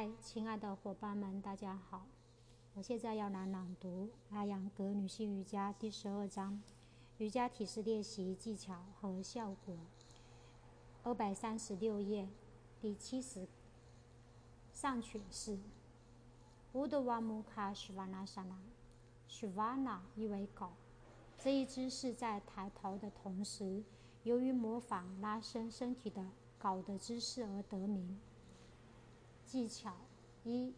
嗨，亲爱的伙伴们，大家好！我现在要来朗读《阿扬格女性瑜伽》第十二章：瑜伽体式练习技巧和效果。二百三十六页，第七十上犬式。乌德瓦姆卡什瓦纳沙拉，什瓦纳意为狗。这一姿势在抬头的同时，由于模仿拉伸身体的狗的姿势而得名。技巧一：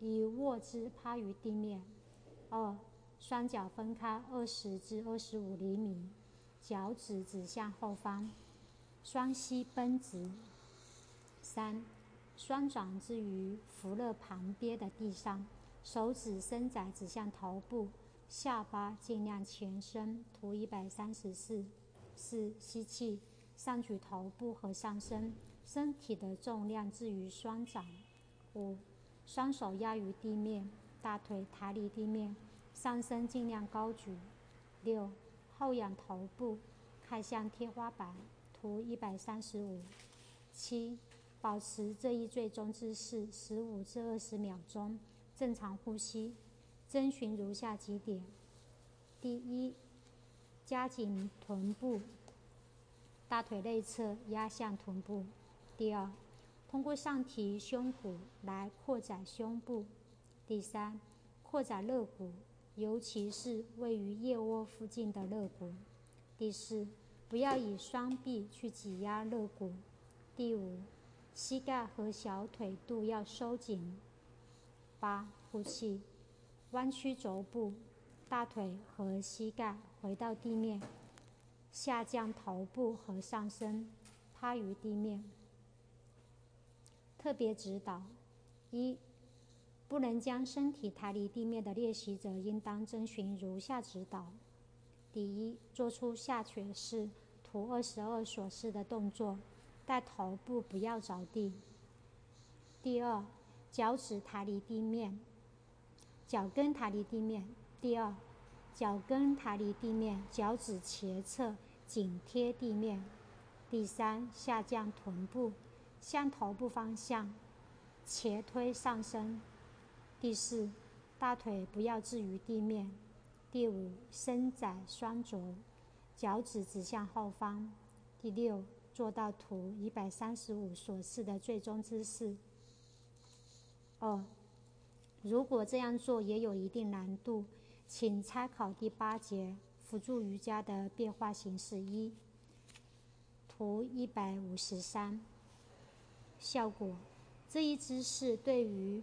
以卧姿趴于地面。二、双脚分开二十至二十五厘米，脚趾指向后方，双膝绷直。三、双掌置于扶勒旁边的地上，手指伸展指向头部，下巴尽量前伸。图一百三十四。四、吸气。上举头部和上身，身体的重量置于双掌。五，双手压于地面，大腿抬离地面，上身尽量高举。六，后仰头部，看向天花板。图一百三十五。七，保持这一最终姿势十五至二十秒钟，正常呼吸。遵循如下几点：第一，加紧臀部。大腿内侧压向臀部。第二，通过上提胸骨来扩展胸部。第三，扩展肋骨，尤其是位于腋窝附近的肋骨。第四，不要以双臂去挤压肋骨。第五，膝盖和小腿肚要收紧。八，呼气，弯曲肘部，大腿和膝盖回到地面。下降头部和上身，趴于地面。特别指导：一、不能将身体抬离地面的练习者，应当遵循如下指导：第一，做出下犬式图二十二所示的动作，但头部不要着地；第二，脚趾抬离地面，脚跟抬离地面；第二。脚跟抬离地面，脚趾前侧紧贴地面。第三，下降臀部，向头部方向斜推上身。第四，大腿不要置于地面。第五，伸展双足，脚趾指向后方。第六，做到图一百三十五所示的最终姿势。二，如果这样做也有一定难度。请参考第八节辅助瑜伽的变化形式一，图一百五十三。效果：这一姿势对于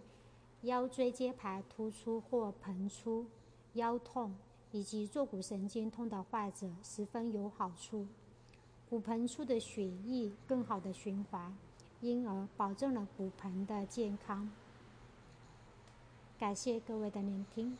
腰椎间盘突出或膨出、腰痛以及坐骨神经痛的患者十分有好处。骨盆处的血液更好的循环，因而保证了骨盆的健康。感谢各位的聆听。